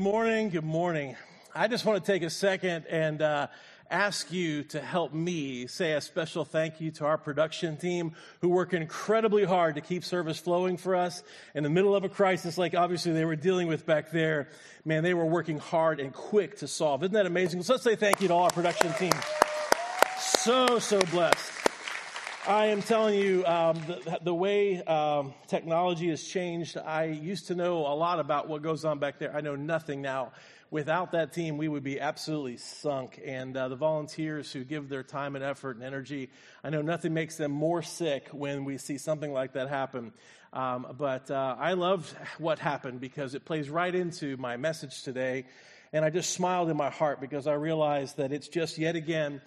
Good morning. Good morning. I just want to take a second and uh, ask you to help me say a special thank you to our production team who work incredibly hard to keep service flowing for us in the middle of a crisis like obviously they were dealing with back there. Man, they were working hard and quick to solve. Isn't that amazing? So let's say thank you to all our production team. So, so blessed. I am telling you, um, the, the, way um, technology has changed, I used to know a lot about what goes on back there. I know nothing now. Without that team, we would be absolutely sunk. And uh, the volunteers who give their time and effort and energy, I know nothing makes them more sick when we see something like that happen. Um, but uh, I loved what happened because it plays right into my message today. And I just smiled in my heart because I realized that it's just yet again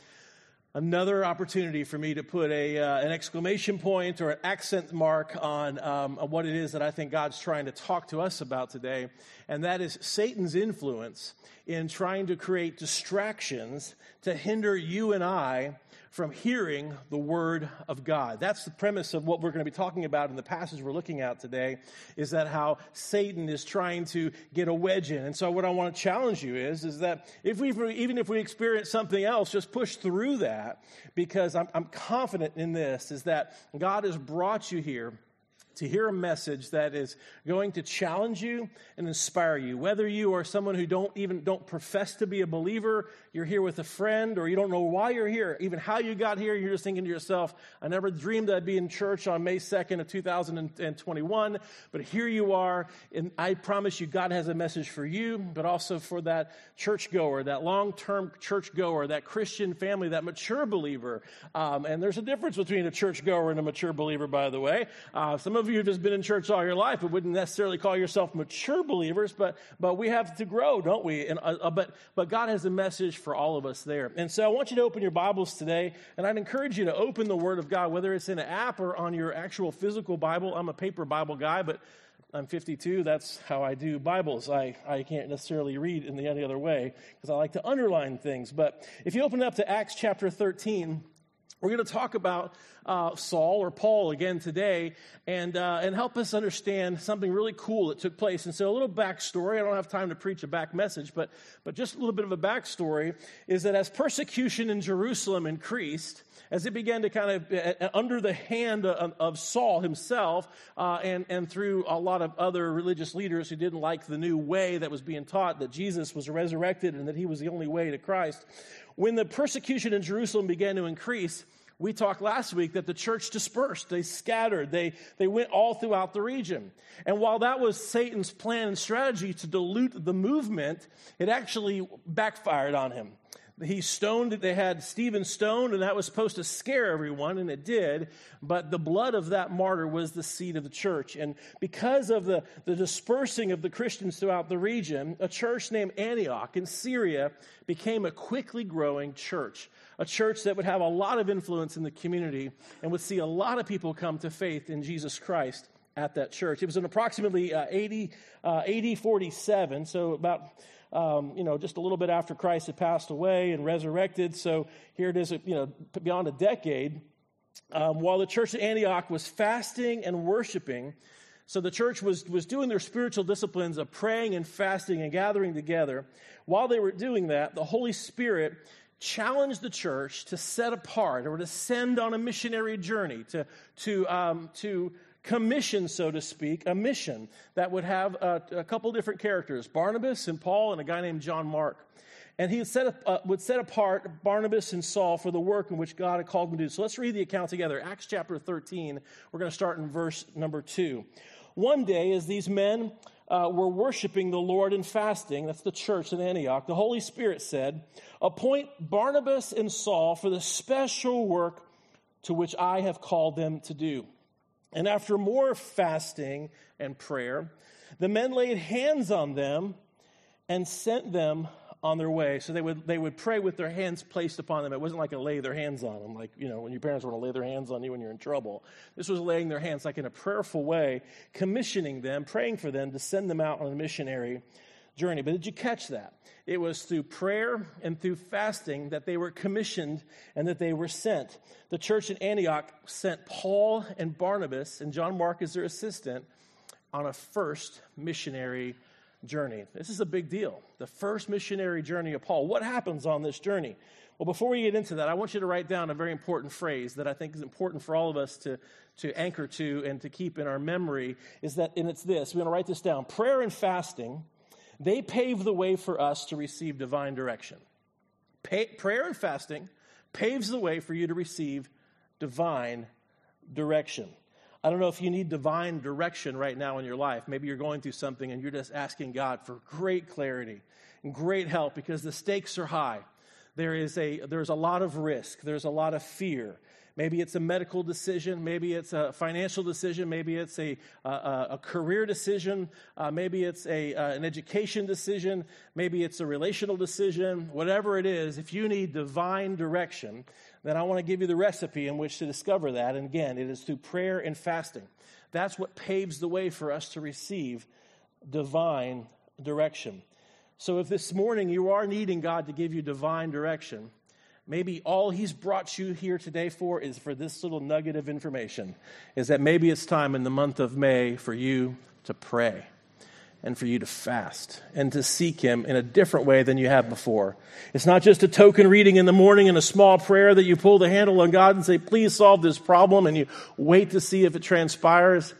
another opportunity for me to put a, uh, an exclamation point or an accent mark on, um, on what it is that I think God's trying to talk to us about today, and that is Satan's influence in trying to create distractions to hinder you and I from hearing the word of God. That's the premise of what we're going to be talking about in the passage we're looking at today is that how Satan is trying to get a wedge in. And so what I want to challenge you is is that if we even if we experience something else, just push through that because I'm, I'm confident in this is that God has brought you here to hear a message that is going to challenge you and inspire you. Whether you are someone who don't even don't profess to be a believer you're here with a friend or you don't know why you're here even how you got here you're just thinking to yourself i never dreamed i'd be in church on may 2nd of 2021 but here you are and i promise you god has a message for you but also for that churchgoer that long-term churchgoer that christian family that mature believer. Um, and there's a difference between a churchgoer and a mature believer by the way. Uh, some of of you have just been in church all your life, but wouldn't necessarily call yourself mature believers, but, but we have to grow, don't we? And, uh, uh, but, but God has a message for all of us there. And so I want you to open your Bibles today, and I'd encourage you to open the Word of God, whether it's in an app or on your actual physical Bible. I'm a paper Bible guy, but I'm 52. That's how I do Bibles. I, I can't necessarily read in the any other way because I like to underline things. But if you open up to Acts chapter 13, we're going to talk about uh, Saul or Paul again today and, uh, and help us understand something really cool that took place. And so, a little backstory. I don't have time to preach a back message, but, but just a little bit of a backstory is that as persecution in Jerusalem increased, as it began to kind of, uh, uh under the hand of, Saul himself uh, and, and through a lot of other religious leaders who didn't like the new way that was being taught that Jesus was resurrected and that he was the only way to Christ, when the persecution in Jerusalem began to increase, we talked last week that the church dispersed, they scattered, they, they went all throughout the region. And while that was Satan's plan and strategy to dilute the movement, it actually backfired on him he stoned, they had Stephen stoned, and that was supposed to scare everyone, and it did. But the blood of that martyr was the seed of the church. And because of the, the dispersing of the Christians throughout the region, a church named Antioch in Syria became a quickly growing church. A church that would have a lot of influence in the community and would see a lot of people come to faith in Jesus Christ at that church. It was in approximately uh, 80, uh, 80 47, so about um, you know, just a little bit after Christ had passed away and resurrected. So here it is, you know, beyond a decade. Um, while the church at Antioch was fasting and worshiping, so the church was, was doing their spiritual disciplines of praying and fasting and gathering together. While they were doing that, the Holy Spirit challenged the church to set apart or to send on a missionary journey, to, to, um, to commission, so to speak, a mission that would have a, a couple different characters Barnabas and Paul, and a guy named John Mark. And he set, uh, would set apart Barnabas and Saul for the work in which God had called them to do. So let's read the account together. Acts chapter 13. We're going to start in verse number 2. One day, as these men uh, were worshiping the Lord and fasting, that's the church in Antioch, the Holy Spirit said, Appoint Barnabas and Saul for the special work to which I have called them to do. And after more fasting and prayer, the men laid hands on them and sent them on their way. So they would, they would pray with their hands placed upon them. It wasn't like a lay their hands on them, like, you know, when your parents want to lay their hands on you when you're in trouble. This was laying their hands like in a prayerful way, commissioning them, praying for them to send them out on a missionary journey. But did you catch that? It was through prayer and through fasting that they were commissioned and that they were sent. The church in Antioch sent Paul and Barnabas, and John Mark as their assistant, on a first missionary journey. This is a big deal. The first missionary journey of Paul. What happens on this journey? Well, before we get into that, I want you to write down a very important phrase that I think is important for all of us to, to anchor to and to keep in our memory. Is that, and it's this. We're going to write this down. Prayer and fasting, they pave the way for us to receive divine direction. Pay, prayer and fasting paves the way for you to receive divine direction. I don't know if you need divine direction right now in your life. Maybe you're going through something and you're just asking God for great clarity and great help because the stakes are high. There is a, there's a lot of risk, there's a lot of fear. Maybe it's a medical decision. Maybe it's a financial decision. Maybe it's a, a, a career decision. Uh, maybe it's a, uh, an education decision. Maybe it's a relational decision. Whatever it is, if you need divine direction, then I want to give you the recipe in which to discover that. And again, it is through prayer and fasting. That's what paves the way for us to receive divine direction. So if this morning you are needing God to give you divine direction, maybe all he's brought you here today for is for this little nugget of information is that maybe it's time in the month of May for you to pray and for you to fast and to seek Him in a different way than you have before. It's not just a token reading in the morning and a small prayer that you pull the handle on God and say, please solve this problem, and you wait to see if it transpires.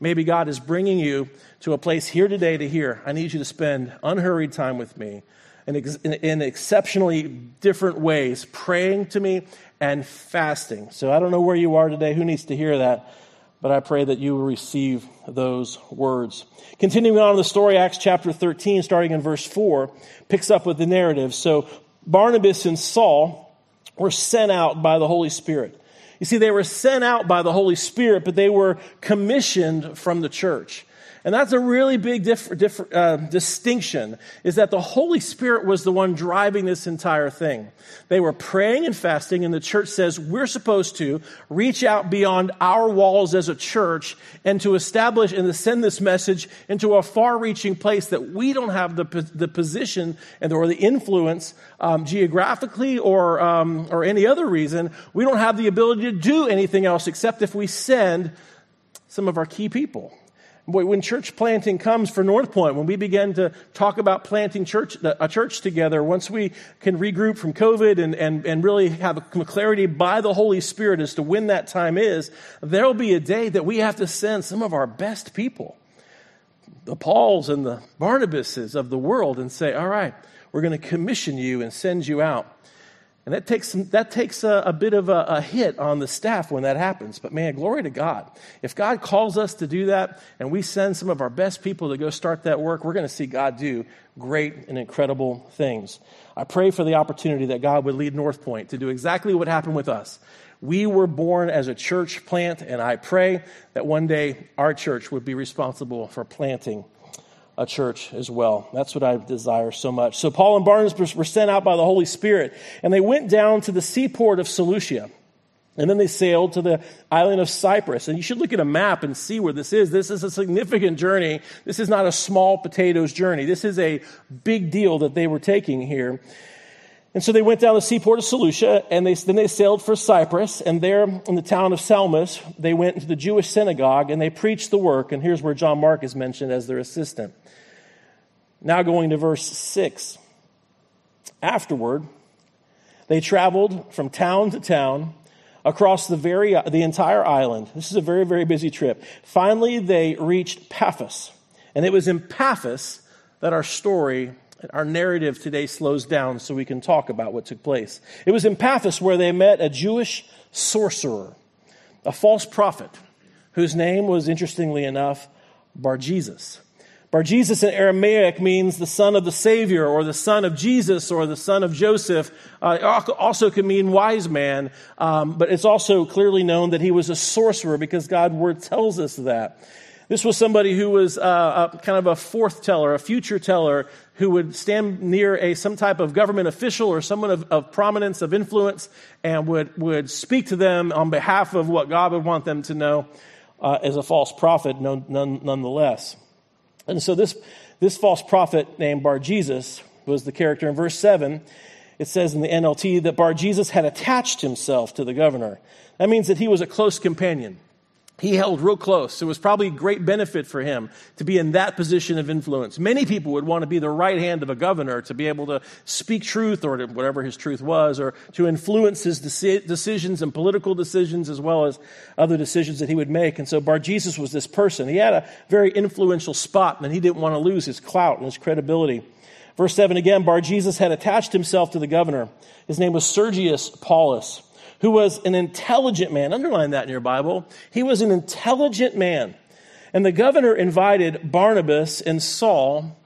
Maybe God is bringing you to a place here today to hear, I need you to spend unhurried time with me in, in, in exceptionally different ways, praying to me and fasting. So I don't know where you are today. Who needs to hear that? but I pray that you will receive those words. Continuing on in the story, Acts chapter 13, starting in verse 4, picks up with the narrative. So Barnabas and Saul were sent out by the Holy Spirit. You see, they were sent out by the Holy Spirit, but they were commissioned from the church. And that's a really big diff- diff- uh, distinction, is that the Holy Spirit was the one driving this entire thing. They were praying and fasting, and the church says we're supposed to reach out beyond our walls as a church and to establish and to send this message into a far reaching place that we don't have the, the position and, or the influence um, geographically or, um, or any other reason. We don't have the ability to do anything else except if we send some of our key people when church planting comes for North Point, when we begin to talk about planting church, a church together, once we can regroup from COVID and, and, and really have clarity by the Holy Spirit as to when that time is, there'll be a day that we have to send some of our best people, the Pauls and the Barnabases of the world, and say, all right, we're going to commission you and send you out. And that takes, that takes a, a bit of a, a, hit on the staff when that happens. But man, glory to God. If God calls us to do that and we send some of our best people to go start that work, we're going to see God do great and incredible things. I pray for the opportunity that God would lead North Point to do exactly what happened with us. We were born as a church plant, and I pray that one day our church would be responsible for planting a church as well. That's what I desire so much. So Paul and Barnabas were sent out by the Holy Spirit, and they went down to the seaport of Seleucia. And then they sailed to the island of Cyprus. And you should look at a map and see where this is. This is a significant journey. This is not a small potatoes journey. This is a big deal that they were taking here. And so they went down the seaport of Seleucia, and they, then they sailed for Cyprus. And there in the town of Salamis, they went into the Jewish synagogue and they preached the work. And here's where John Mark is mentioned as their assistant. Now going to verse 6. Afterward, they traveled from town to town across the, very, uh, the entire island. This is a very, very busy trip. Finally, they reached Paphos. And it was in Paphos that our story, our narrative today slows down so we can talk about what took place. It was in Paphos where they met a Jewish sorcerer, a false prophet, whose name was, interestingly enough, Bar Jesus. Bar Jesus in Aramaic means the son of the Savior or the son of Jesus or the son of Joseph. Uh, also can mean wise man, um, but it's also clearly known that he was a sorcerer because God's word tells us that. This was somebody who was uh, a, kind of a forth teller, a future teller, who would stand near a some type of government official or someone of, of prominence, of influence, and would, would speak to them on behalf of what God would want them to know uh, as a false prophet, none, none, nonetheless. And so this, this false prophet named Bar Jesus was the character in verse 7. It says in the NLT that Bar Jesus had attached himself to the governor. That means that he was a close companion. He held real close. It was probably a great benefit for him to be in that position of influence. Many people would want to be the right hand of a governor to be able to speak truth or whatever his truth was, or to influence his decisions and political decisions as well as other decisions that he would make. And so Bar Jesus was this person. He had a very influential spot, and he didn't want to lose his clout and his credibility. Verse 7 again, Bar Jesus had attached himself to the governor. His name was Sergius Paulus who was an intelligent man. Underline that in your Bible. He was an intelligent man. And the governor invited Barnabas and Saul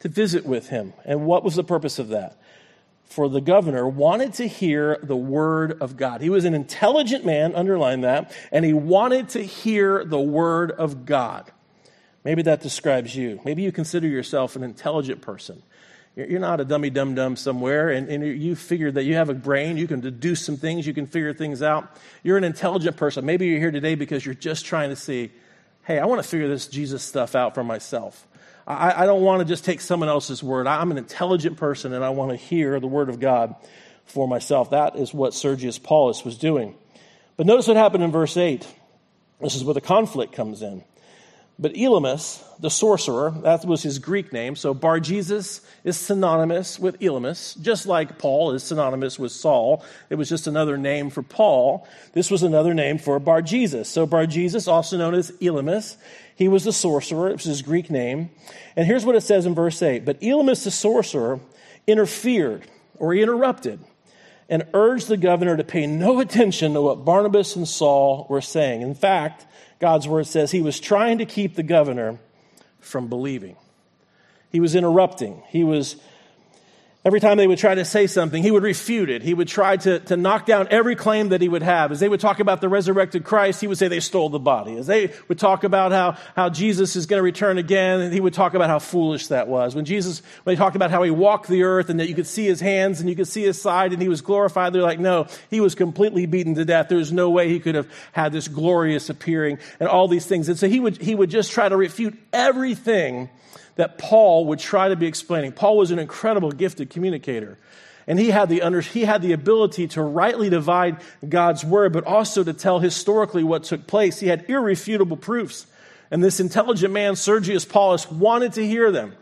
to visit with him. And what was the purpose of that? For the governor wanted to hear the word of God. He was an intelligent man, underline that, and he wanted to hear the word of God. Maybe that describes you. Maybe you consider yourself an intelligent person. You're not a dummy dum dum somewhere, and, and you figure that you have a brain, you can deduce some things, you can figure things out. You're an intelligent person. Maybe you're here today because you're just trying to see, hey, I want to figure this Jesus stuff out for myself. I, I don't want to just take someone else's word. I'm an intelligent person, and I want to hear the word of God for myself. That is what Sergius Paulus was doing. But notice what happened in verse 8. This is where the conflict comes in. But Elymas, the sorcerer, that was his Greek name. So Bar Jesus is synonymous with Elymas, just like Paul is synonymous with Saul. It was just another name for Paul. This was another name for Bar Jesus. So Bar Jesus, also known as Elymas, he was the sorcerer. It was his Greek name. And here's what it says in verse 8. But Elymas the sorcerer interfered or he interrupted and urged the governor to pay no attention to what Barnabas and Saul were saying. In fact, God's word says he was trying to keep the governor from believing. He was interrupting. He was, every time they would try to say something, he would refute it. He would try to, to knock down every claim that he would have. As they would talk about the resurrected Christ, he would say they stole the body. As they would talk about how, how Jesus is going to return again, he would talk about how foolish that was. When Jesus, when they talked about how he walked the earth and that you could see his hands and you could see his side and he was glorified, they're like, no, he was completely beaten to death. There's no way he could have had this glorious appearing and all these things. And so he would, he would just try to refute everything that Paul would try to be explaining. Paul was an incredible gifted communicator. And he had, the under, he had the ability to rightly divide God's word, but also to tell historically what took place. He had irrefutable proofs. And this intelligent man, Sergius Paulus, wanted to hear them.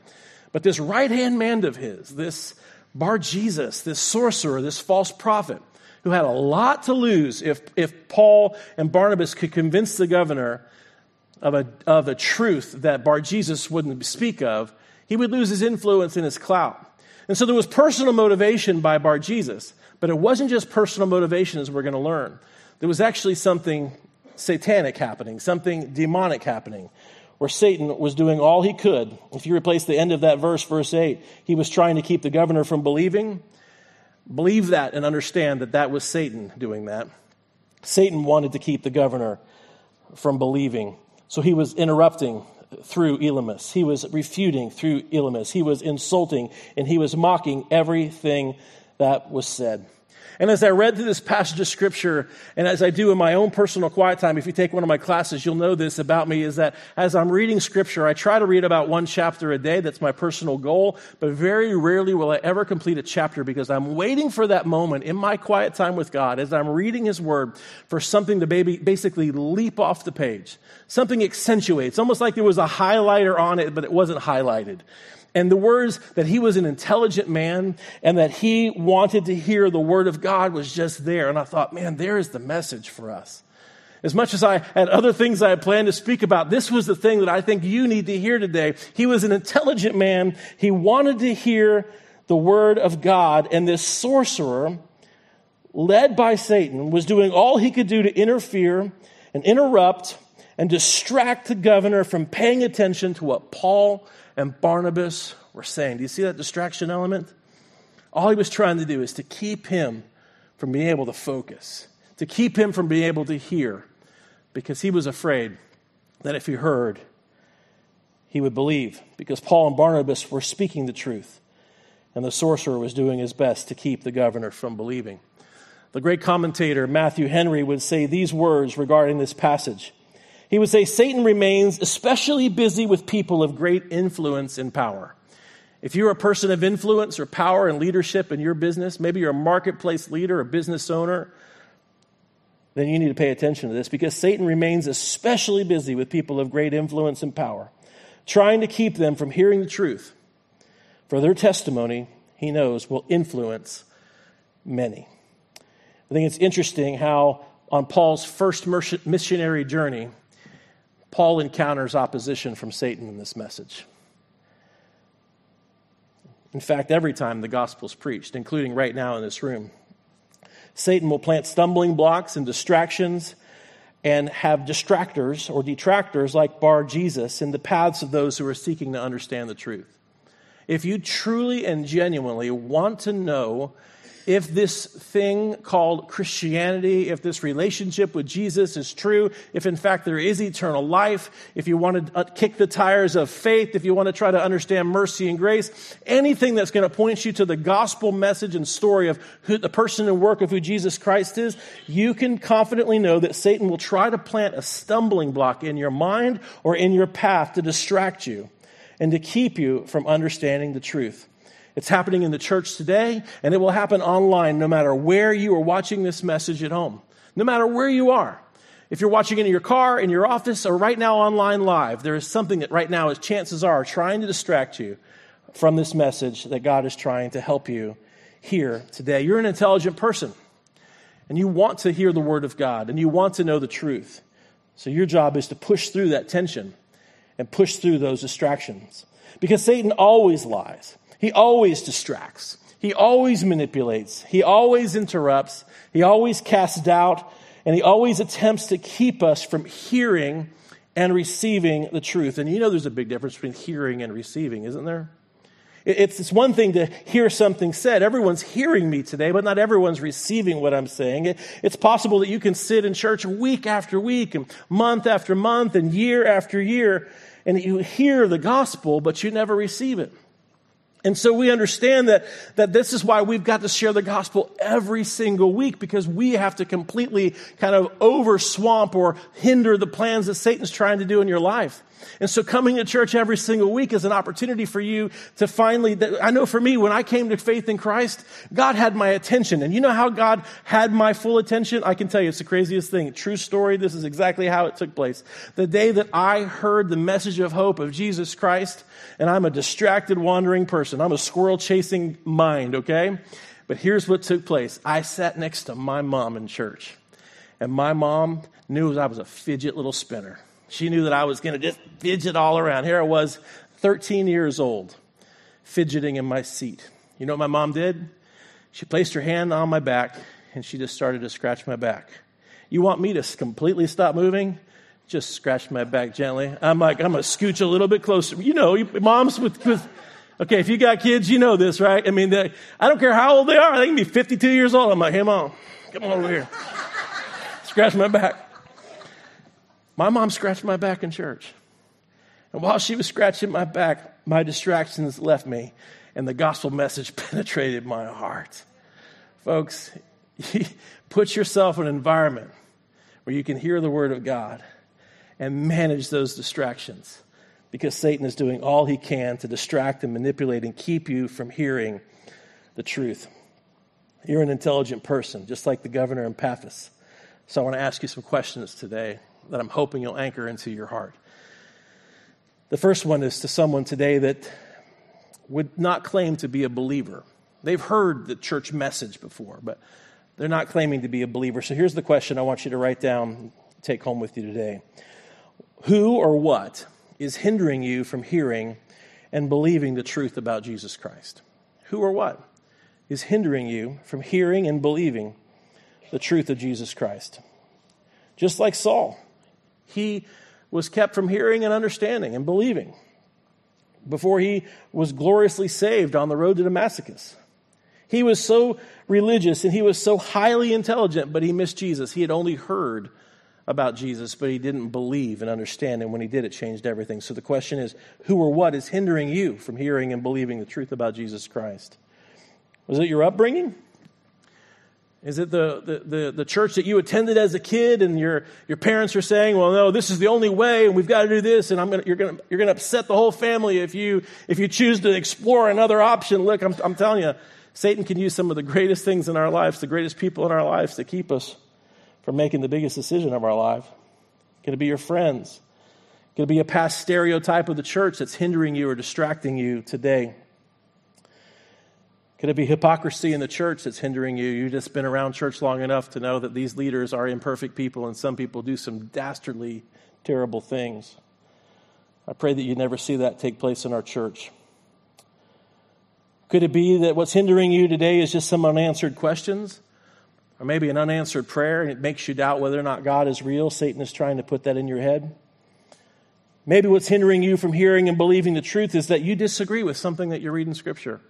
But this right hand man of his, this Bar Jesus, this sorcerer, this false prophet, who had a lot to lose if, if Paul and Barnabas could convince the governor of a, of a truth that Bar Jesus wouldn't speak of, he would lose his influence and his clout. And so there was personal motivation by Bar Jesus, but it wasn't just personal motivation as we're going to learn. There was actually something satanic happening, something demonic happening, where Satan was doing all he could. If you replace the end of that verse, verse 8, he was trying to keep the governor from believing. Believe that and understand that that was Satan doing that. Satan wanted to keep the governor from believing. So he was interrupting through Elymas. He was refuting through Elymas. He was insulting and he was mocking everything that was said. And as I read through this passage of scripture, and as I do in my own personal quiet time, if you take one of my classes, you'll know this about me, is that as I'm reading scripture, I try to read about one chapter a day. That's my personal goal. But very rarely will I ever complete a chapter because I'm waiting for that moment in my quiet time with God as I'm reading his word for something to basically leap off the page. Something accentuates, almost like there was a highlighter on it, but it wasn't highlighted and the words that he was an intelligent man and that he wanted to hear the word of God was just there. And I thought, man, there is the message for us. As much as I had other things I had planned to speak about, this was the thing that I think you need to hear today. He was an intelligent man. He wanted to hear the word of God. And this sorcerer, led by Satan, was doing all he could do to interfere and interrupt and distract the governor from paying attention to what Paul and Barnabas were saying. Do you see that distraction element? All he was trying to do is to keep him from being able to focus, to keep him from being able to hear, because he was afraid that if he heard, he would believe, because Paul and Barnabas were speaking the truth, and the sorcerer was doing his best to keep the governor from believing. The great commentator Matthew Henry would say these words regarding this passage. He would say Satan remains especially busy with people of great influence and power. If you're a person of influence or power and leadership in your business, maybe you're a marketplace leader, a business owner, then you need to pay attention to this because Satan remains especially busy with people of great influence and power, trying to keep them from hearing the truth. For their testimony, he knows, will influence many. I think it's interesting how on Paul's first missionary journey, Paul encounters opposition from Satan in this message. In fact, every time the gospel is preached, including right now in this room, Satan will plant stumbling blocks and distractions and have distractors or detractors like Bar Jesus in the paths of those who are seeking to understand the truth. If you truly and genuinely want to know if this thing called Christianity, if this relationship with Jesus is true, if in fact there is eternal life, if you want to uh, kick the tires of faith, if you want to try to understand mercy and grace, anything that's going to point you to the gospel message and story of who, the person and work of who Jesus Christ is, you can confidently know that Satan will try to plant a stumbling block in your mind or in your path to distract you and to keep you from understanding the truth. It's happening in the church today, and it will happen online no matter where you are watching this message at home, no matter where you are. If you're watching it in your car, in your office, or right now online live, there is something that right now, as chances are, trying to distract you from this message that God is trying to help you hear today. You're an intelligent person, and you want to hear the Word of God, and you want to know the truth. So your job is to push through that tension and push through those distractions. Because Satan always lies. He always distracts. He always manipulates. He always interrupts. He always casts doubt. And he always attempts to keep us from hearing and receiving the truth. And you know there's a big difference between hearing and receiving, isn't there? It's, one thing to hear something said. Everyone's hearing me today, but not everyone's receiving what I'm saying. It, it's possible that you can sit in church week after week and month after month and year after year, and you hear the gospel, but you never receive it. And so we understand that, that this is why we've got to share the gospel every single week because we have to completely kind of over swamp or hinder the plans that Satan's trying to do in your life. And so coming to church every single week is an opportunity for you to finally, I know for me, when I came to faith in Christ, God had my attention. And you know how God had my full attention? I can tell you it's the craziest thing. True story. This is exactly how it took place. The day that I heard the message of hope of Jesus Christ, and I'm a distracted, wandering person. I'm a squirrel chasing mind, okay? But here's what took place. I sat next to my mom in church. And my mom knew I was a fidget little spinner. She knew that I was going to just fidget all around. Here I was, 13 years old, fidgeting in my seat. You know what my mom did? She placed her hand on my back and she just started to scratch my back. You want me to completely stop moving? Just scratch my back gently. I'm like, I'm going to scooch a little bit closer. You know, moms with, with okay, if you got kids, you know this, right? I mean, they, I don't care how old they are. They can be 52 years old. I'm like, hey, mom, come on over here. Scratch my back. My mom scratched my back in church. And while she was scratching my back, my distractions left me and the gospel message penetrated my heart. Folks, put yourself in an environment where you can hear the word of God and manage those distractions because Satan is doing all he can to distract and manipulate and keep you from hearing the truth. You're an intelligent person, just like the governor in Paphos. So I want to ask you some questions today that I'm hoping you'll anchor into your heart. The first one is to someone today that would not claim to be a believer. They've heard the church message before, but they're not claiming to be a believer. So here's the question I want you to write down, take home with you today. Who or what is hindering you from hearing and believing the truth about Jesus Christ? Who or what is hindering you from hearing and believing the truth of Jesus Christ? Just like Saul, he was kept from hearing and understanding and believing before he was gloriously saved on the road to Damascus. He was so religious and he was so highly intelligent, but he missed Jesus. He had only heard about Jesus, but he didn't believe and understand. And when he did, it changed everything. So the question is who or what is hindering you from hearing and believing the truth about Jesus Christ? Was it your upbringing? Is it the, the, the, the, church that you attended as a kid and your, your parents are saying, well, no, this is the only way and we've got to do this and I'm gonna, you're going you're gonna upset the whole family if you, if you choose to explore another option. Look, I'm, I'm telling you, Satan can use some of the greatest things in our lives, the greatest people in our lives to keep us from making the biggest decision of our life? Could it be your friends? Could it be a past stereotype of the church that's hindering you or distracting you today? Could it be hypocrisy in the church that's hindering you? You've just been around church long enough to know that these leaders are imperfect people and some people do some dastardly, terrible things. I pray that you never see that take place in our church. Could it be that what's hindering you today is just some unanswered questions? Or maybe an unanswered prayer and it makes you doubt whether or not God is real? Satan is trying to put that in your head. Maybe what's hindering you from hearing and believing the truth is that you disagree with something that you read in Scripture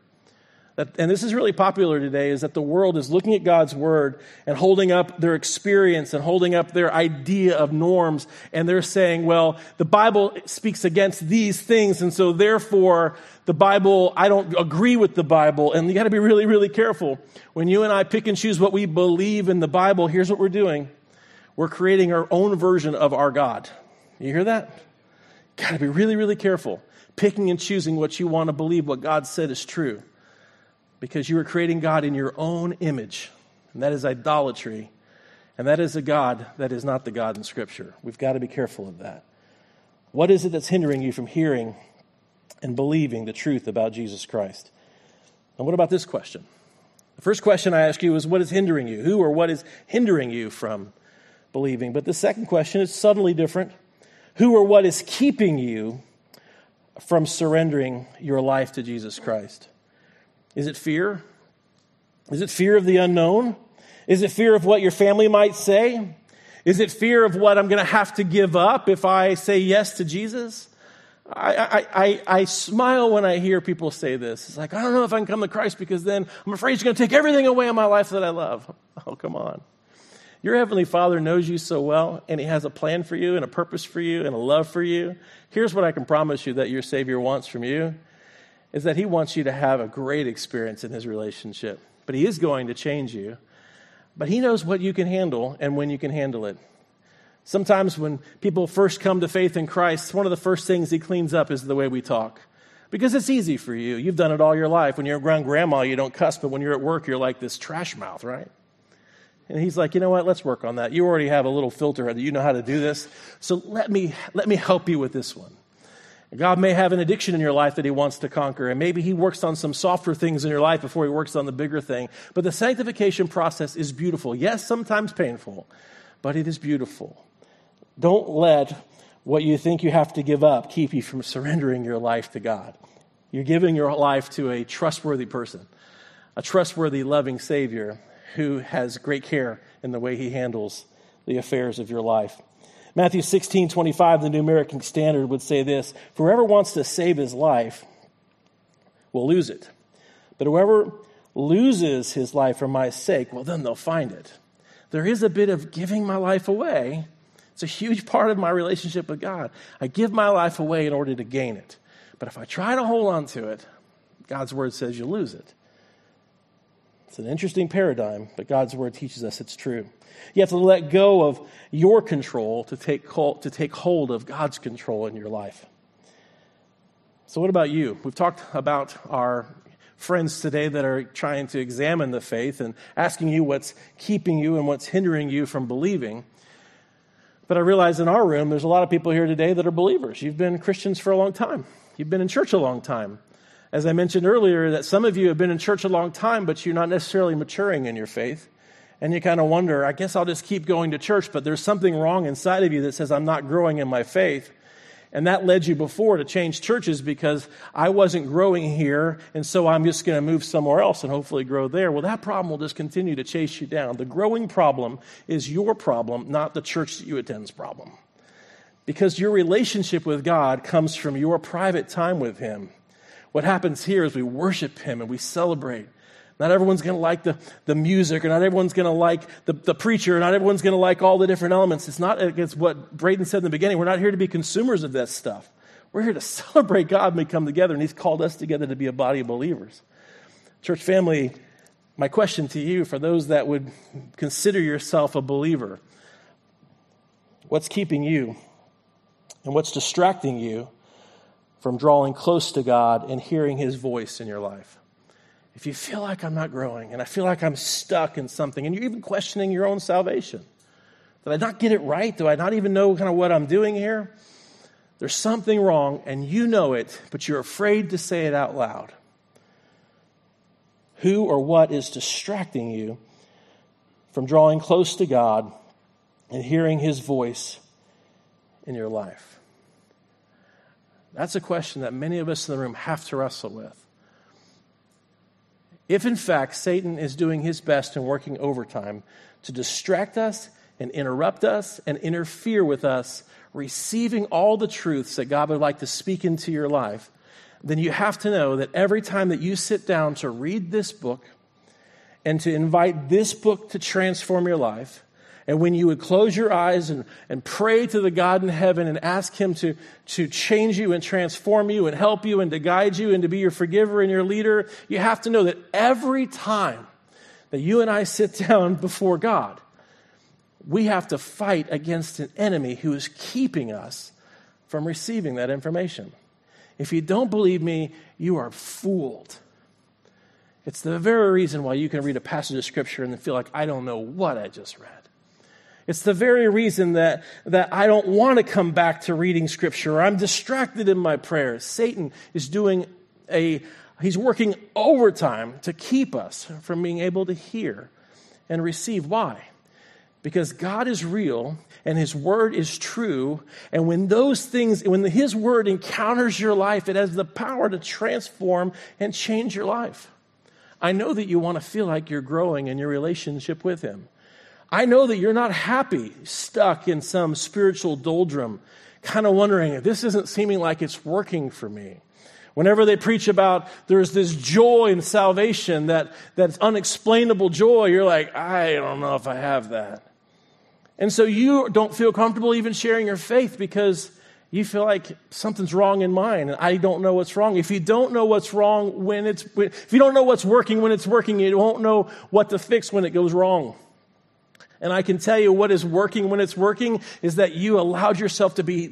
that, and this is really popular today, is that the world is looking at God's word and holding up their experience and holding up their idea of norms. And they're saying, well, the Bible speaks against these things. And so therefore, the Bible, I don't agree with the Bible. And you got to be really, really careful. When you and I pick and choose what we believe in the Bible, here's what we're doing we're creating our own version of our God. You hear that? Got to be really, really careful picking and choosing what you want to believe, what God said is true because you are creating God in your own image, and that is idolatry. And that is a God that is not the God in Scripture. We've got to be careful of that. What is it that's hindering you from hearing and believing the truth about Jesus Christ? And what about this question? The first question I ask you is what is hindering you? Who or what is hindering you from believing? But the second question is subtly different. Who or what is keeping you from surrendering your life to Jesus Christ? Is it fear? Is it fear of the unknown? Is it fear of what your family might say? Is it fear of what I'm going to have to give up if I say yes to Jesus? I, I, I, I, smile when I hear people say this. It's like, I don't know if I can come to Christ because then I'm afraid he's going to take everything away in my life that I love. Oh, come on. Your Heavenly Father knows you so well, and He has a plan for you, and a purpose for you, and a love for you. Here's what I can promise you that your Savior wants from you is that he wants you to have a great experience in his relationship. But he is going to change you. But he knows what you can handle and when you can handle it. Sometimes when people first come to faith in Christ, one of the first things he cleans up is the way we talk. Because it's easy for you. You've done it all your life. When you're around grandma, you don't cuss, but when you're at work, you're like this trash mouth, right? And he's like, you know what? Let's work on that. You already have a little filter. You know how to do this. So let me, let me help you with this one. God may have an addiction in your life that He wants to conquer, and maybe He works on some softer things in your life before He works on the bigger thing. But the sanctification process is beautiful. Yes, sometimes painful, but it is beautiful. Don't let what you think you have to give up keep you from surrendering your life to God. You're giving your life to a trustworthy person, a trustworthy, loving Savior who has great care in the way He handles the affairs of your life. Matthew 16, 25, the New American Standard would say this Whoever wants to save his life will lose it. But whoever loses his life for my sake, well, then they'll find it. There is a bit of giving my life away. It's a huge part of my relationship with God. I give my life away in order to gain it. But if I try to hold on to it, God's word says you lose it. It's an interesting paradigm, but God's word teaches us it's true. You have to let go of your control to take, to take hold of God's control in your life. So, what about you? We've talked about our friends today that are trying to examine the faith and asking you what's keeping you and what's hindering you from believing. But I realize in our room, there's a lot of people here today that are believers. You've been Christians for a long time, you've been in church a long time. As I mentioned earlier, that some of you have been in church a long time, but you're not necessarily maturing in your faith and you kind of wonder, I guess I'll just keep going to church, but there's something wrong inside of you that says I'm not growing in my faith. And that led you before to change churches because I wasn't growing here, and so I'm just going to move somewhere else and hopefully grow there. Well, that problem will just continue to chase you down. The growing problem is your problem, not the church that you attend's problem. Because your relationship with God comes from your private time with Him. What happens here is we worship Him and we celebrate not everyone's going to like the, the music, or not everyone's going to like the, the preacher, or not everyone's going to like all the different elements. It's not against what Braden said in the beginning. We're not here to be consumers of that stuff. We're here to celebrate God when we come together, and He's called us together to be a body of believers. Church family, my question to you, for those that would consider yourself a believer, what's keeping you and what's distracting you from drawing close to God and hearing His voice in your life? if you feel like I'm not growing and I feel like I'm stuck in something and you're even questioning your own salvation, Did I not get it right? Do I not even know kind of what I'm doing here? There's something wrong, and you know it, but you're afraid to say it out loud. Who or what is distracting you from drawing close to God and hearing His voice in your life? That's a question that many of us in the room have to wrestle with. If, in fact, Satan is doing his best and working overtime to distract us and interrupt us and interfere with us receiving all the truths that God would like to speak into your life, then you have to know that every time that you sit down to read this book and to invite this book to transform your life, and when you would close your eyes and, and pray to the God in heaven and ask Him to, to change you and transform you and help you and to guide you and to be your forgiver and your leader, you have to know that every time that you and I sit down before God, we have to fight against an enemy who is keeping us from receiving that information. If you don't believe me, you are fooled. It's the very reason why you can read a passage of scripture and feel like, I don't know what I just read. It's the very reason that, that I don't want to come back to reading scripture I'm distracted in my prayers. Satan is doing a, he's working overtime to keep us from being able to hear and receive. Why? because God is real and His Word is true. And when those things, when His Word encounters your life, it has the power to transform and change your life. I know that you want to feel like you're growing in your relationship with Him. I know that you're not happy, stuck in some spiritual doldrum, kind of wondering, this isn't seeming like it's working for me. Whenever they preach about there's this joy in salvation, that, that's unexplainable joy, you're like, I don't know if I have that. And so you don't feel comfortable even sharing your faith because you feel like something's wrong in mine and I don't know what's wrong. If you don't know what's wrong when it's, if you don't know what's working when it's working, you won't know what to fix when it goes wrong. And I can tell you what is working when it's working is that you allowed yourself to be,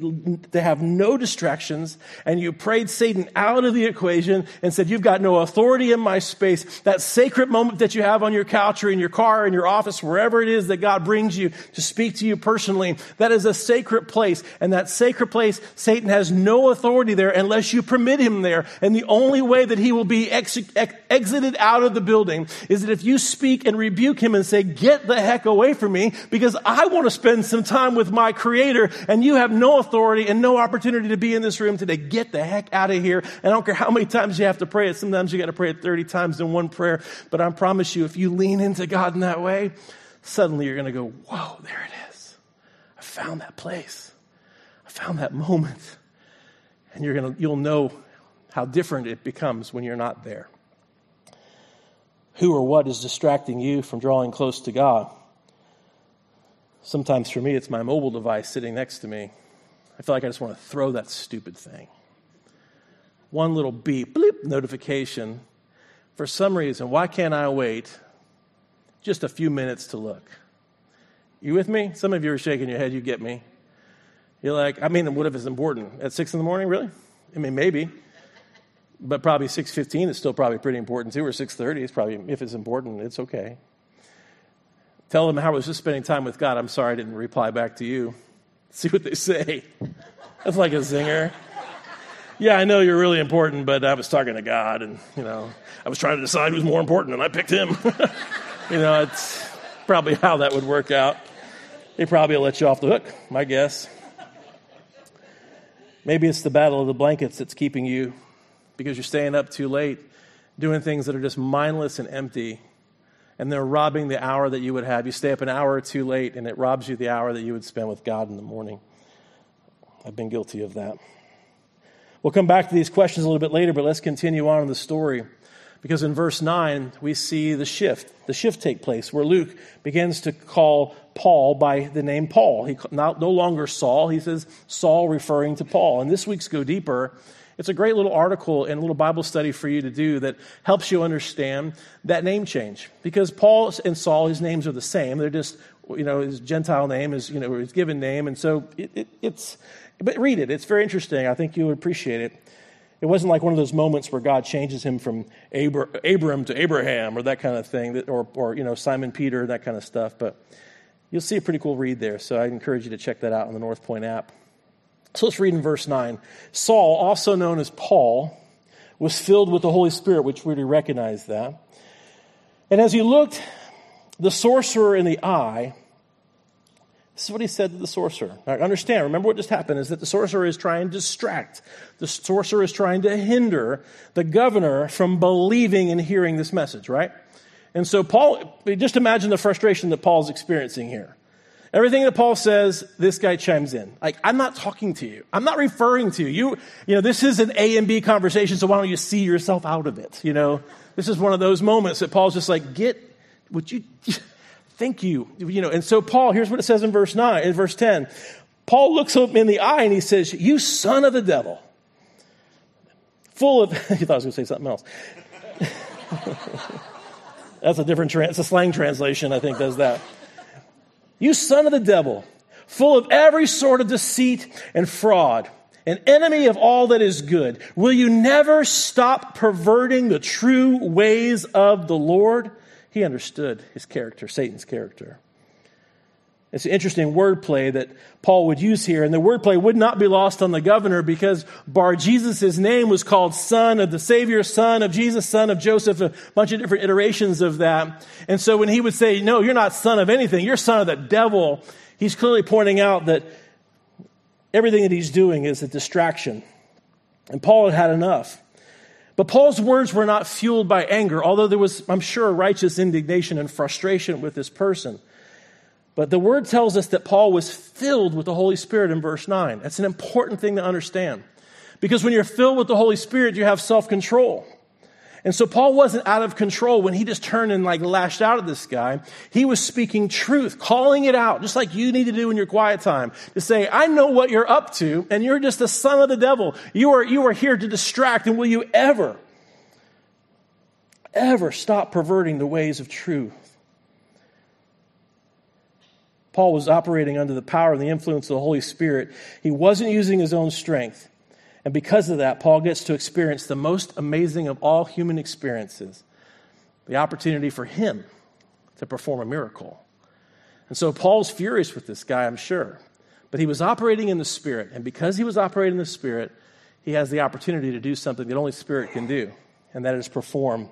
to have no distractions and you prayed Satan out of the equation and said, you've got no authority in my space. That sacred moment that you have on your couch or in your car, in your office, wherever it is that God brings you to speak to you personally, that is a sacred place. And that sacred place, Satan has no authority there unless you permit him there. And the only way that he will be ex- ex- exited out of the building is that if you speak and rebuke him and say, get the heck away for me because I want to spend some time with my creator and you have no authority and no opportunity to be in this room today. Get the heck out of here. And I don't care how many times you have to pray it. Sometimes you got to pray it 30 times in one prayer. But I promise you, if you lean into God in that way, suddenly you're going to go, whoa, there it is. I found that place. I found that moment. And you're going to, you'll know how different it becomes when you're not there. Who or what is distracting you from drawing close to God? Sometimes for me, it's my mobile device sitting next to me. I feel like I just want to throw that stupid thing. One little beep, bleep notification. For some reason, why can't I wait just a few minutes to look? You with me? Some of you are shaking your head. You get me. You're like, I mean, what if it's important? At six in the morning, really? I mean, maybe. But probably 6.15 is still probably pretty important too, or 6.30 is probably, if it's important, it's okay. Tell them how I was just spending time with God. I'm sorry I didn't reply back to you. See what they say. That's like a zinger. Yeah, I know you're really important, but I was talking to God and, you know, I was trying to decide who's more important and I picked him. you know, it's probably how that would work out. They probably let you off the hook, my guess. Maybe it's the battle of the blankets that's keeping you because you're staying up too late, doing things that are just mindless and empty and they're robbing the hour that you would have. You stay up an hour or two late, and it robs you the hour that you would spend with God in the morning. I've been guilty of that. We'll come back to these questions a little bit later, but let's continue on in the story. Because in verse 9, we see the shift, the shift take place where Luke begins to call Paul by the name Paul. He no longer Saul. He says Saul referring to Paul. And this week's Go Deeper it's a great little article and a little Bible study for you to do that helps you understand that name change. Because Paul and Saul, his names are the same. They're just, you know, his Gentile name is, you know, his given name. And so it, it, it's, but read it. It's very interesting. I think you'll appreciate it. It wasn't like one of those moments where God changes him from Abram to Abraham or that kind of thing, or, or, you know, Simon Peter, that kind of stuff. But You'll see a pretty cool read there, so I encourage you to check that out on the North Point app. So let's read in verse 9. Saul, also known as Paul, was filled with the Holy Spirit, which we recognize that. And as he looked the sorcerer in the eye, this is what he said to the sorcerer. Now, understand, remember what just happened is that the sorcerer is trying to distract. The sorcerer is trying to hinder the governor from believing and hearing this message, right? And so Paul, just imagine the frustration that Paul's experiencing here. Everything that Paul says, this guy chimes in. Like, I'm not talking to you. I'm not referring to you. You, you know, this is an A and B conversation, so why don't you see yourself out of it? You know, this is one of those moments that Paul's just like, get, would you, Thank you. You know, and so Paul, here's what it says in verse 9, in verse 10. Paul looks him in the eye and he says, You son of the devil. Full of, he thought I was going to say something else. That's a different, it's a slang translation, I think, does that. You son of the devil, full of every sort of deceit and fraud, an enemy of all that is good. Will you never stop perverting the true ways of the Lord? He understood his character, Satan's character. It's an interesting wordplay that Paul would use here, and the wordplay would not be lost on the governor because Bar Jesus' name was called son of the Savior, son of Jesus, son of Joseph, a bunch of different iterations of that. And so when he would say, No, you're not son of anything, you're son of the devil, he's clearly pointing out that everything that he's doing is a distraction. And Paul had had enough. But Paul's words were not fueled by anger, although there was, I'm sure, righteous indignation and frustration with this person. But the word tells us that Paul was filled with the Holy Spirit in verse 9. That's an important thing to understand. Because when you're filled with the Holy Spirit, you have self control. And so Paul wasn't out of control when he just turned and like lashed out at this guy. He was speaking truth, calling it out, just like you need to do in your quiet time. To say, I know what you're up to, and you're just a son of the devil. You are, you are here to distract, and will you ever, ever stop perverting the ways of truth? Paul was operating under the power and the influence of the Holy Spirit. He wasn't using his own strength. And because of that, Paul gets to experience the most amazing of all human experiences the opportunity for him to perform a miracle. And so Paul's furious with this guy, I'm sure. But he was operating in the Spirit. And because he was operating in the Spirit, he has the opportunity to do something that only Spirit can do, and that is perform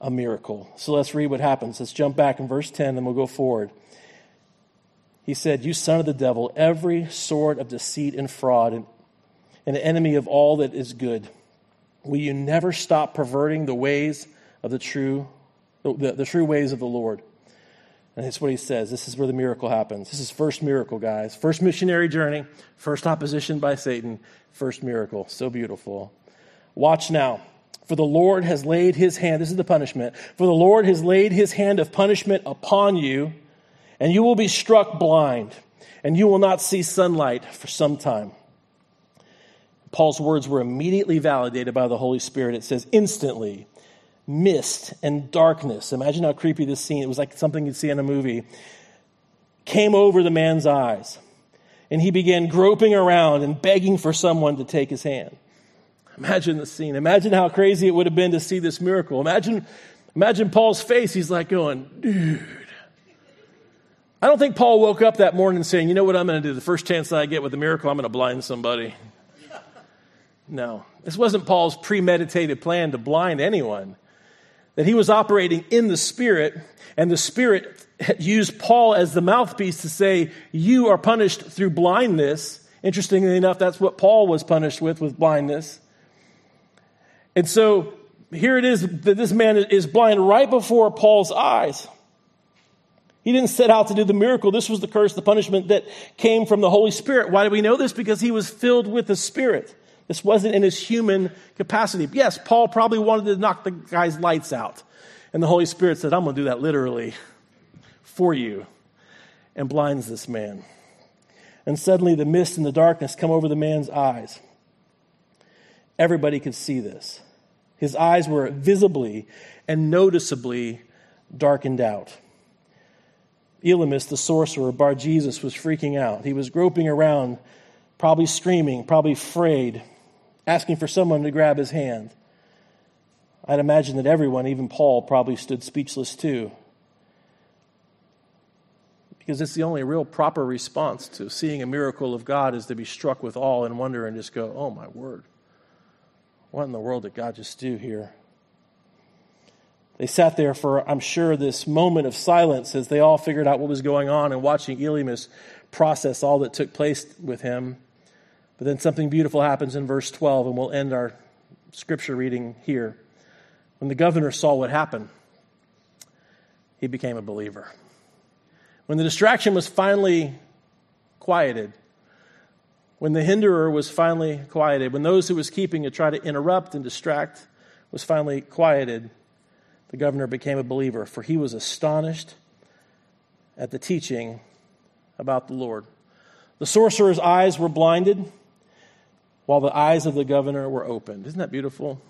a miracle. So let's read what happens. Let's jump back in verse 10, and we'll go forward. He said, You son of the devil, every sort of deceit and fraud and an enemy of all that is good. Will you never stop perverting the ways of the true, the, the true ways of the Lord? And that's what he says. This is where the miracle happens. This is first miracle, guys. First missionary journey, first opposition by Satan, first miracle. So beautiful. Watch now. For the Lord has laid his hand, this is the punishment. For the Lord has laid his hand of punishment upon you, and you will be struck blind, and you will not see sunlight for some time. Paul's words were immediately validated by the Holy Spirit. It says, instantly, mist and darkness. Imagine how creepy this scene. It was like something you'd see in a movie. Came over the man's eyes, and he began groping around and begging for someone to take his hand. Imagine the scene. Imagine how crazy it would have been to see this miracle. Imagine, imagine Paul's face. He's like going, dude. I don't think Paul woke up that morning saying, you know what I'm going to do? The first chance I get with a miracle, I'm going to blind somebody. No, this wasn't Paul's premeditated plan to blind anyone. That he was operating in the Spirit, and the Spirit used Paul as the mouthpiece to say, You are punished through blindness. Interestingly enough, that's what Paul was punished with, with blindness. And so here it is that this man is blind right before Paul's eyes. He didn't set out to do the miracle. This was the curse, the punishment that came from the Holy Spirit. Why do we know this? Because he was filled with the Spirit. This wasn't in his human capacity. Yes, Paul probably wanted to knock the guy's lights out. And the Holy Spirit said, I'm going to do that literally for you, and blinds this man. And suddenly the mist and the darkness come over the man's eyes. Everybody could see this. His eyes were visibly and noticeably darkened out. Elymas, the sorcerer, Bar Jesus, was freaking out. He was groping around, probably screaming, probably afraid asking for someone to grab his hand. I'd imagine that everyone, even Paul, probably stood speechless too. because it's the only real proper response to seeing a miracle of God is to be struck with awe and wonder and just go, oh my word. What in the world did God just do here? They sat there for, I'm sure, this moment of silence as they all figured out what was going on and watching Elymas process all that took place with him. But then something beautiful happens in verse 12, and we'll end our scripture reading here. When the governor saw what happened, he became a believer. When the distraction was finally quieted, when the hinderer was finally quieted, when those who was keeping to try to interrupt and distract was finally quieted, the governor became a believer, for he was astonished at the teaching about the Lord. The sorcerer's eyes were blinded, while the eyes of the governor were opened. Isn't that beautiful?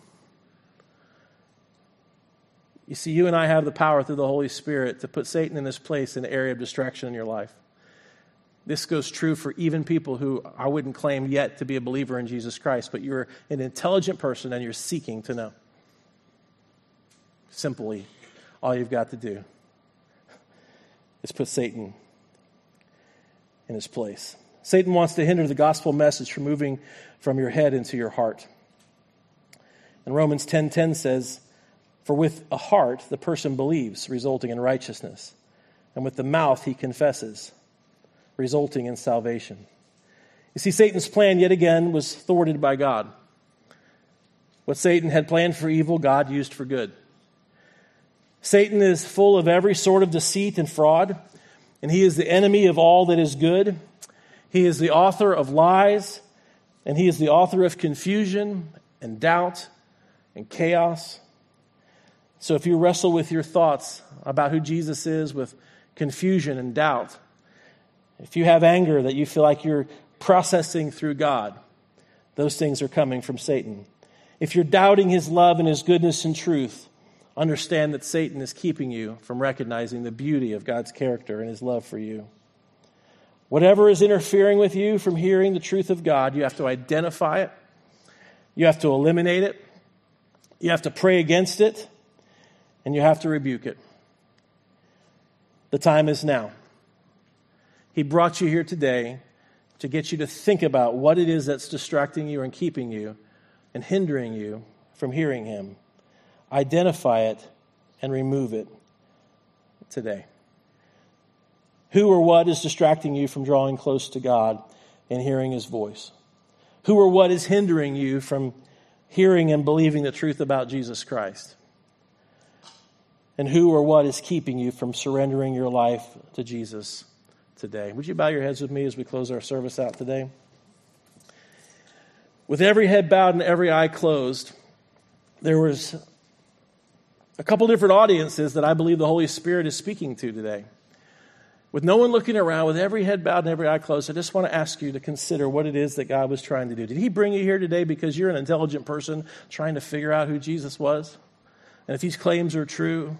You see, you and I have the power through the Holy Spirit to put Satan in this place in the area of distraction in your life. This goes true for even people who I wouldn't claim yet to be a believer in Jesus Christ, but you're an intelligent person and you're seeking to know. Simply, all you've got to do is put Satan in his place. Satan wants to hinder the gospel message from moving from your head into your heart. And Romans 10:10 says, for with a heart the person believes, resulting in righteousness, and with the mouth he confesses, resulting in salvation. You see, Satan's plan yet again was thwarted by God. What Satan had planned for evil, God used for good. Satan is full of every sort of deceit and fraud, and he is the enemy of all that is good. He is the author of lies, and he is the author of confusion and doubt and chaos. So if you wrestle with your thoughts about who Jesus is with confusion and doubt, if you have anger that you feel like you're processing through God, those things are coming from Satan. If you're doubting his love and his goodness and truth, understand that Satan is keeping you from recognizing the beauty of God's character and his love for you. Whatever is interfering with you from hearing the truth of God, you have to identify it. You have to eliminate it. You have to pray against it and you have to rebuke it. The time is now. He brought you here today to get you to think about what it is that's distracting you and keeping you and hindering you from hearing Him. Identify it and remove it today. Who or what is distracting you from drawing close to God and hearing His voice? Who or what is hindering you from hearing and believing the truth about Jesus Christ? and who or what is keeping you from surrendering your life to Jesus today. Would you bow your heads with me as we close our service out today? With every head bowed and every eye closed, there was a couple different audiences that I believe the Holy Spirit is speaking to today. With no one looking around, with every head bowed and every eye closed, I just want to ask you to consider what it is that God was trying to do. Did He bring you here today because you're an intelligent person trying to figure out who Jesus was? And if these claims are true,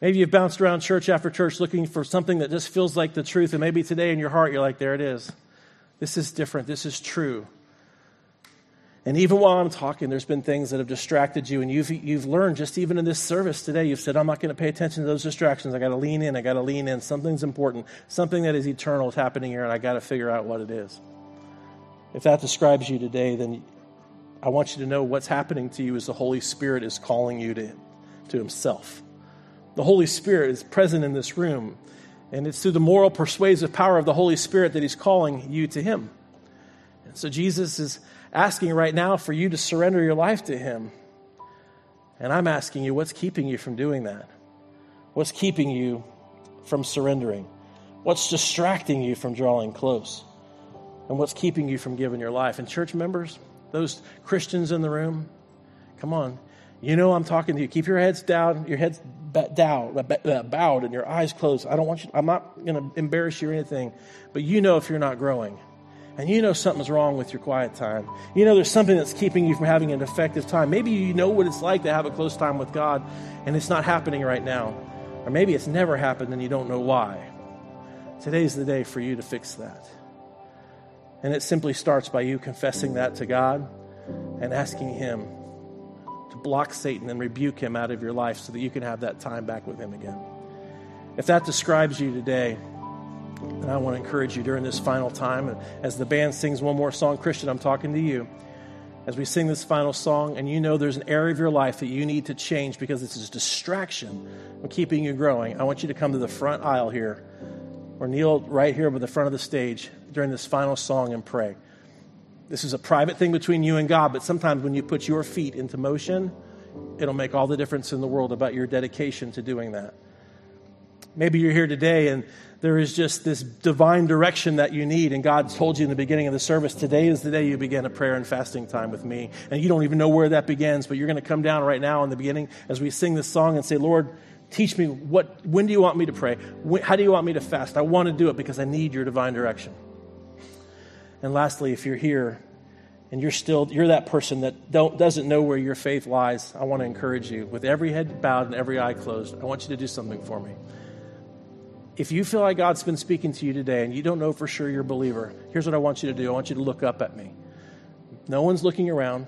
Maybe you've bounced around church after church looking for something that just feels like the truth, and maybe today in your heart you're like, there it is. This is different. This is true. And even while I'm talking, there's been things that have distracted you, and you've, you've learned just even in this service today, you've said, I'm not going to pay attention to those distractions. I got to lean in. I got to lean in. Something's important. Something that is eternal is happening here, and I got to figure out what it is. If that describes you today, then I want you to know what's happening to you is the Holy Spirit is calling you to, to Himself. The Holy Spirit is present in this room. And it's through the moral persuasive power of the Holy Spirit that He's calling you to Him. And so Jesus is asking right now for you to surrender your life to Him. And I'm asking you, what's keeping you from doing that? What's keeping you from surrendering? What's distracting you from drawing close? And what's keeping you from giving your life? And church members, those Christians in the room, come on. You know I'm talking to you. Keep your heads down, your heads uh, bowed, and your eyes closed. I don't want you. I'm not going to embarrass you or anything, but you know if you're not growing, and you know something's wrong with your quiet time. You know there's something that's keeping you from having an effective time. Maybe you know what it's like to have a close time with God, and it's not happening right now, or maybe it's never happened and you don't know why. Today's the day for you to fix that. And it simply starts by you confessing that to God and asking Him to block Satan and rebuke him out of your life so that you can have that time back with him again. If that describes you today, And I want to encourage you during this final time, as the band sings one more song, Christian, I'm talking to you. As we sing this final song, and you know there's an area of your life that you need to change because it's a distraction from keeping you growing, I want you to come to the front aisle here, or kneel right here by the front of the stage during this final song and pray. This is a private thing between you and God, but sometimes when you put your feet into motion, it'll make all the difference in the world about your dedication to doing that. Maybe you're here today and there is just this divine direction that you need, and God told you in the beginning of the service, today is the day you begin a prayer and fasting time with me. And you don't even know where that begins, but you're going to come down right now in the beginning as we sing this song and say, Lord, teach me what, when do you want me to pray? When, how do you want me to fast? I want to do it because I need your divine direction. And lastly, if you're here and you're still you're that person that don't, doesn't know where your faith lies i want to encourage you with every head bowed and every eye closed i want you to do something for me if you feel like god's been speaking to you today and you don't know for sure you're a believer here's what i want you to do. I want you to look up at me. No one's looking around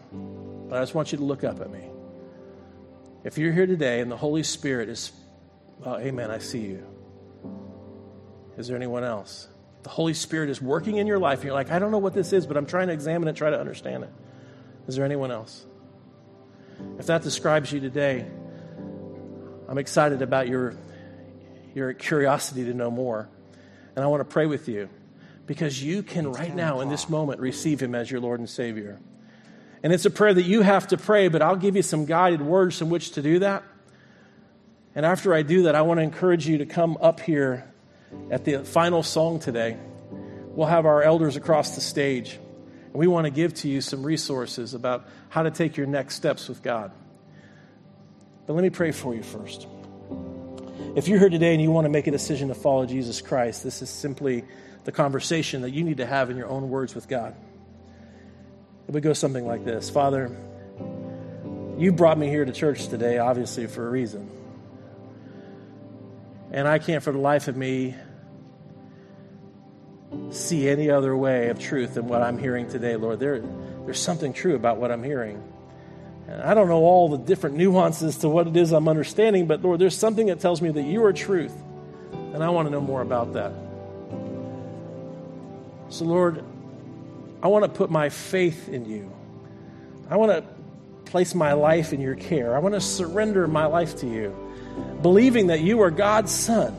but i just want you to look up at me. If you're here today and the holy spirit is oh, amen i see you. Is there anyone else? The Holy Spirit is working in your life, and you're like, I don't know what this is, but I'm trying to examine it, try to understand it. Is there anyone else? If that describes you today, I'm excited about your, your curiosity to know more. And I want to pray with you because you can right now in this moment receive Him as your Lord and Savior. And it's a prayer that you have to pray, but I'll give you some guided words in which to do that. And after I do that, I want to encourage you to come up here at the final song today, we'll have our elders across the stage. And we want to give to you some resources about how to take your next steps with God. But let me pray for you first. If you're here today and you want to make a decision to follow Jesus Christ, this is simply the conversation that you need to have in your own words with God. It would go something like this Father, you brought me here to church today, obviously, for a reason. And I can't for the life of me see any other way of truth than what I'm hearing today, Lord. There, there's something true about what I'm hearing. I don't know all the different nuances to what it is I'm understanding, but Lord, there's something that tells me that you are truth. And I want to know more about that. So, Lord, I want to put my faith in you. I want to place my life in your care. I want to surrender my life to you believing that you are God's Son,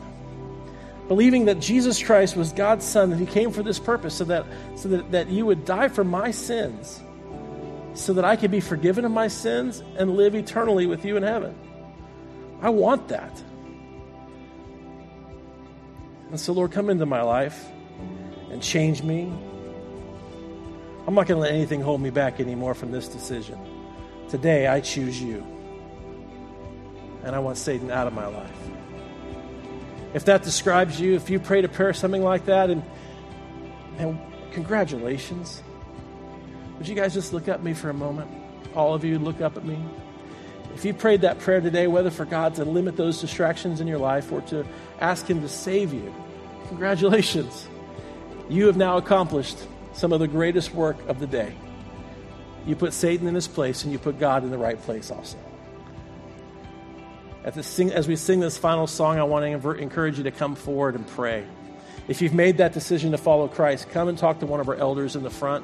believing that Jesus Christ was God's Son, that He came for this purpose, so that, so that, that you would die for my sins, so that I could be forgiven of my sins and live eternally with you in heaven. I want that. And so, Lord, come into my life and change me. I'm not going to let anything hold me back anymore from this decision. Today, I choose you and I want Satan out of my life. If that describes you, if you prayed a prayer something like that, and, and congratulations. Would you guys just look up at me for a moment? All of you, look up at me. If you prayed that prayer today, whether for God to limit those distractions in your life or to ask Him to save you, congratulations. You have now accomplished some of the greatest work of the day. You put Satan in his place and you put God in the right place also sing, as we sing this final song, I want to encourage you to come forward and pray. If you've made that decision to follow Christ, come and talk to one of our elders in the front.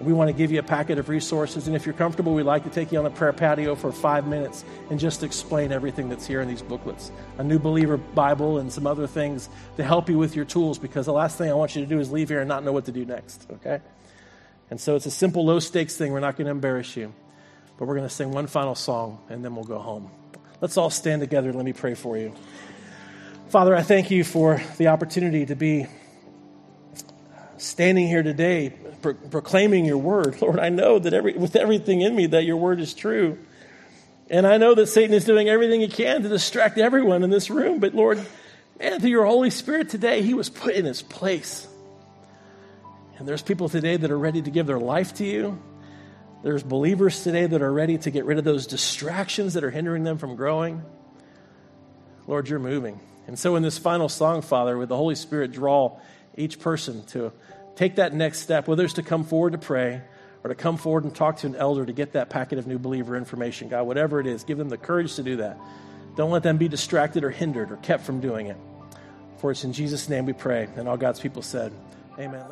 We want to give you a packet of resources. And if you're comfortable, we'd like to take you on a prayer patio for five minutes and just explain everything that's here in these booklets a new believer Bible and some other things to help you with your tools because the last thing I want you to do is leave here and not know what to do next, okay? And so it's a simple, low stakes thing. We're not going to embarrass you, but we're going to sing one final song and then we'll go home. Let's all stand together. and Let me pray for you. Father, I thank you for the opportunity to be standing here today pro- proclaiming your word. Lord, I know that every, with everything in me that your word is true. And I know that Satan is doing everything he can to distract everyone in this room. But Lord, man, through your Holy Spirit today, he was put in his place. And there's people today that are ready to give their life to you. There's believers today that are ready to get rid of those distractions that are hindering them from growing. Lord, you're moving. And so, in this final song, Father, with the Holy Spirit, draw each person to take that next step, whether it's to come forward to pray or to come forward and talk to an elder to get that packet of new believer information. God, whatever it is, give them the courage to do that. Don't let them be distracted or hindered or kept from doing it. For it's in Jesus' name we pray. And all God's people said, Amen.